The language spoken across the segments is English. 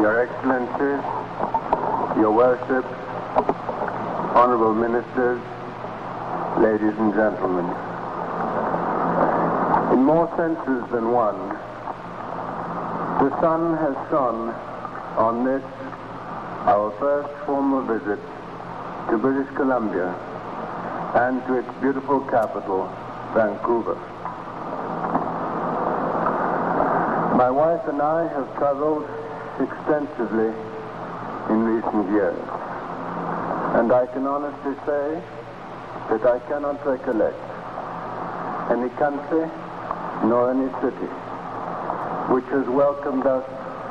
Your Excellencies, Your Worship, Honorable Ministers, ladies and gentlemen. In more senses than one, the sun has shone on this, our first formal visit to British Columbia and to its beautiful capital, Vancouver. My wife and I have traveled extensively in recent years, and I can honestly say that I cannot recollect any country nor any city which has welcomed us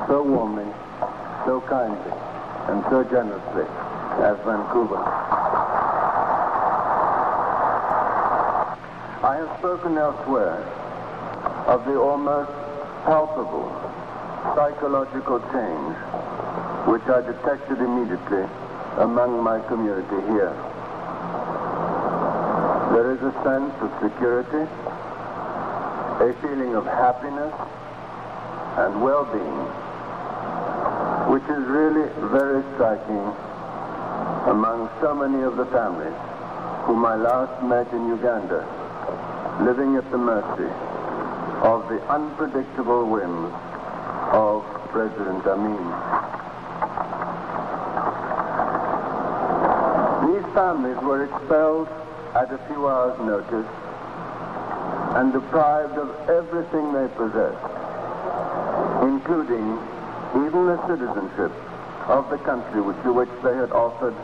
so warmly, so kindly, and so generously as Vancouver. I have spoken elsewhere of the almost palpable psychological change which I detected immediately among my community here. There is a sense of security, a feeling of happiness and well-being, which is really very striking among so many of the families whom I last met in Uganda, living at the mercy of the unpredictable whims of President Amin. These families were expelled at a few hours' notice and deprived of everything they possessed, including even the citizenship of the country to which they had offered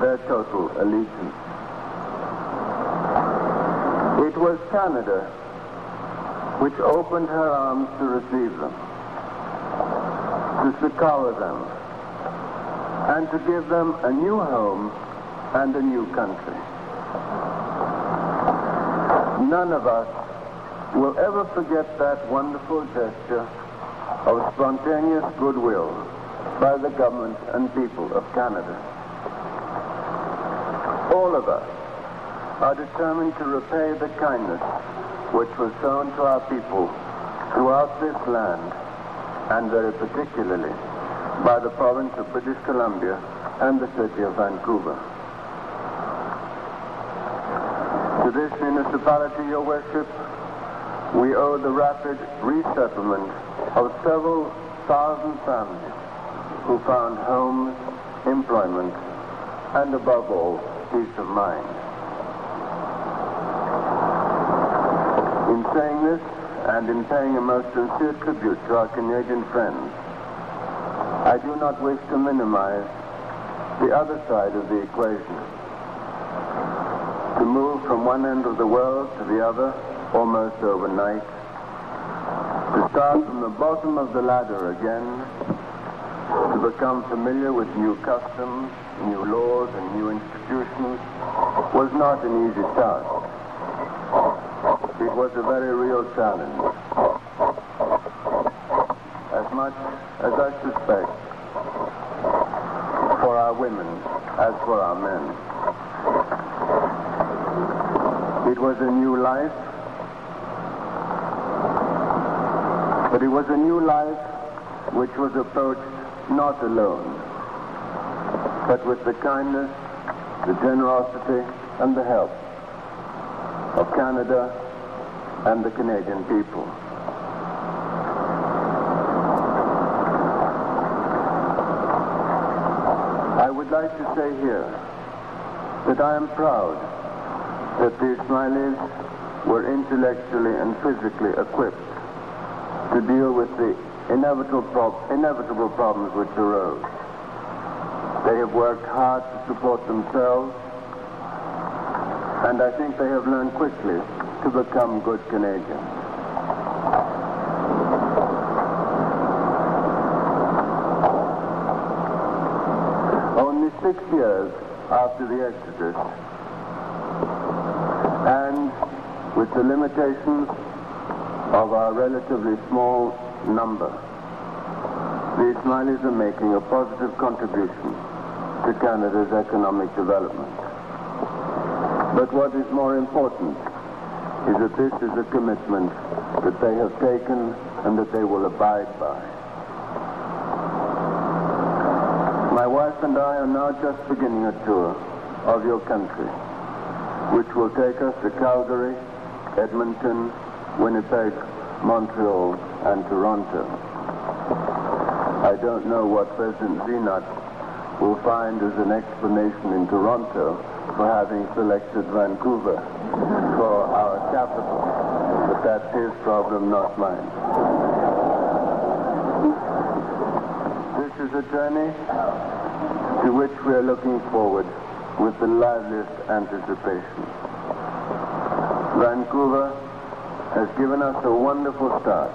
their total allegiance. It was Canada which opened her arms to receive them, to succor them, and to give them a new home and a new country. None of us will ever forget that wonderful gesture of spontaneous goodwill by the government and people of Canada. All of us are determined to repay the kindness which was shown to our people throughout this land, and very particularly by the province of British Columbia and the city of Vancouver. To this municipality, Your Worship, we owe the rapid resettlement of several thousand families who found homes, employment, and above all, peace of mind. In saying this, and in paying a most sincere tribute to our Canadian friends, I do not wish to minimize the other side of the equation. To move from one end of the world to the other almost overnight, to start from the bottom of the ladder again, to become familiar with new customs, new laws, and new institutions was not an easy task. It was a very real challenge. As much as I suspect for our women as for our men. It was a new life, but it was a new life which was approached not alone, but with the kindness, the generosity, and the help of Canada and the Canadian people. I would like to say here that I am proud that the Ismailis were intellectually and physically equipped to deal with the inevitable, prob- inevitable problems which arose. They have worked hard to support themselves, and I think they have learned quickly to become good Canadians. Only six years after the Exodus, and with the limitations of our relatively small number, the Ismailis are making a positive contribution to Canada's economic development. But what is more important is that this is a commitment that they have taken and that they will abide by. My wife and I are now just beginning a tour of your country, which will take us to Calgary, Edmonton, Winnipeg, Montreal, and Toronto. I don't know what President Zenat will find as an explanation in Toronto for having selected Vancouver for our capital, but that's his problem, not mine. This is a journey to which we are looking forward with the liveliest anticipation. Vancouver has given us a wonderful start,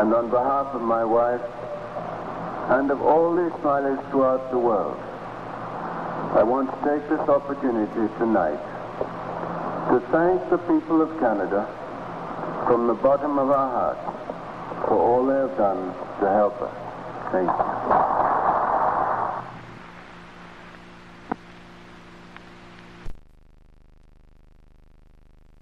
and on behalf of my wife and of all the Ismailis throughout the world, I want to take this opportunity tonight to thank the people of Canada from the bottom of our hearts for all they have done to help us. Thank you.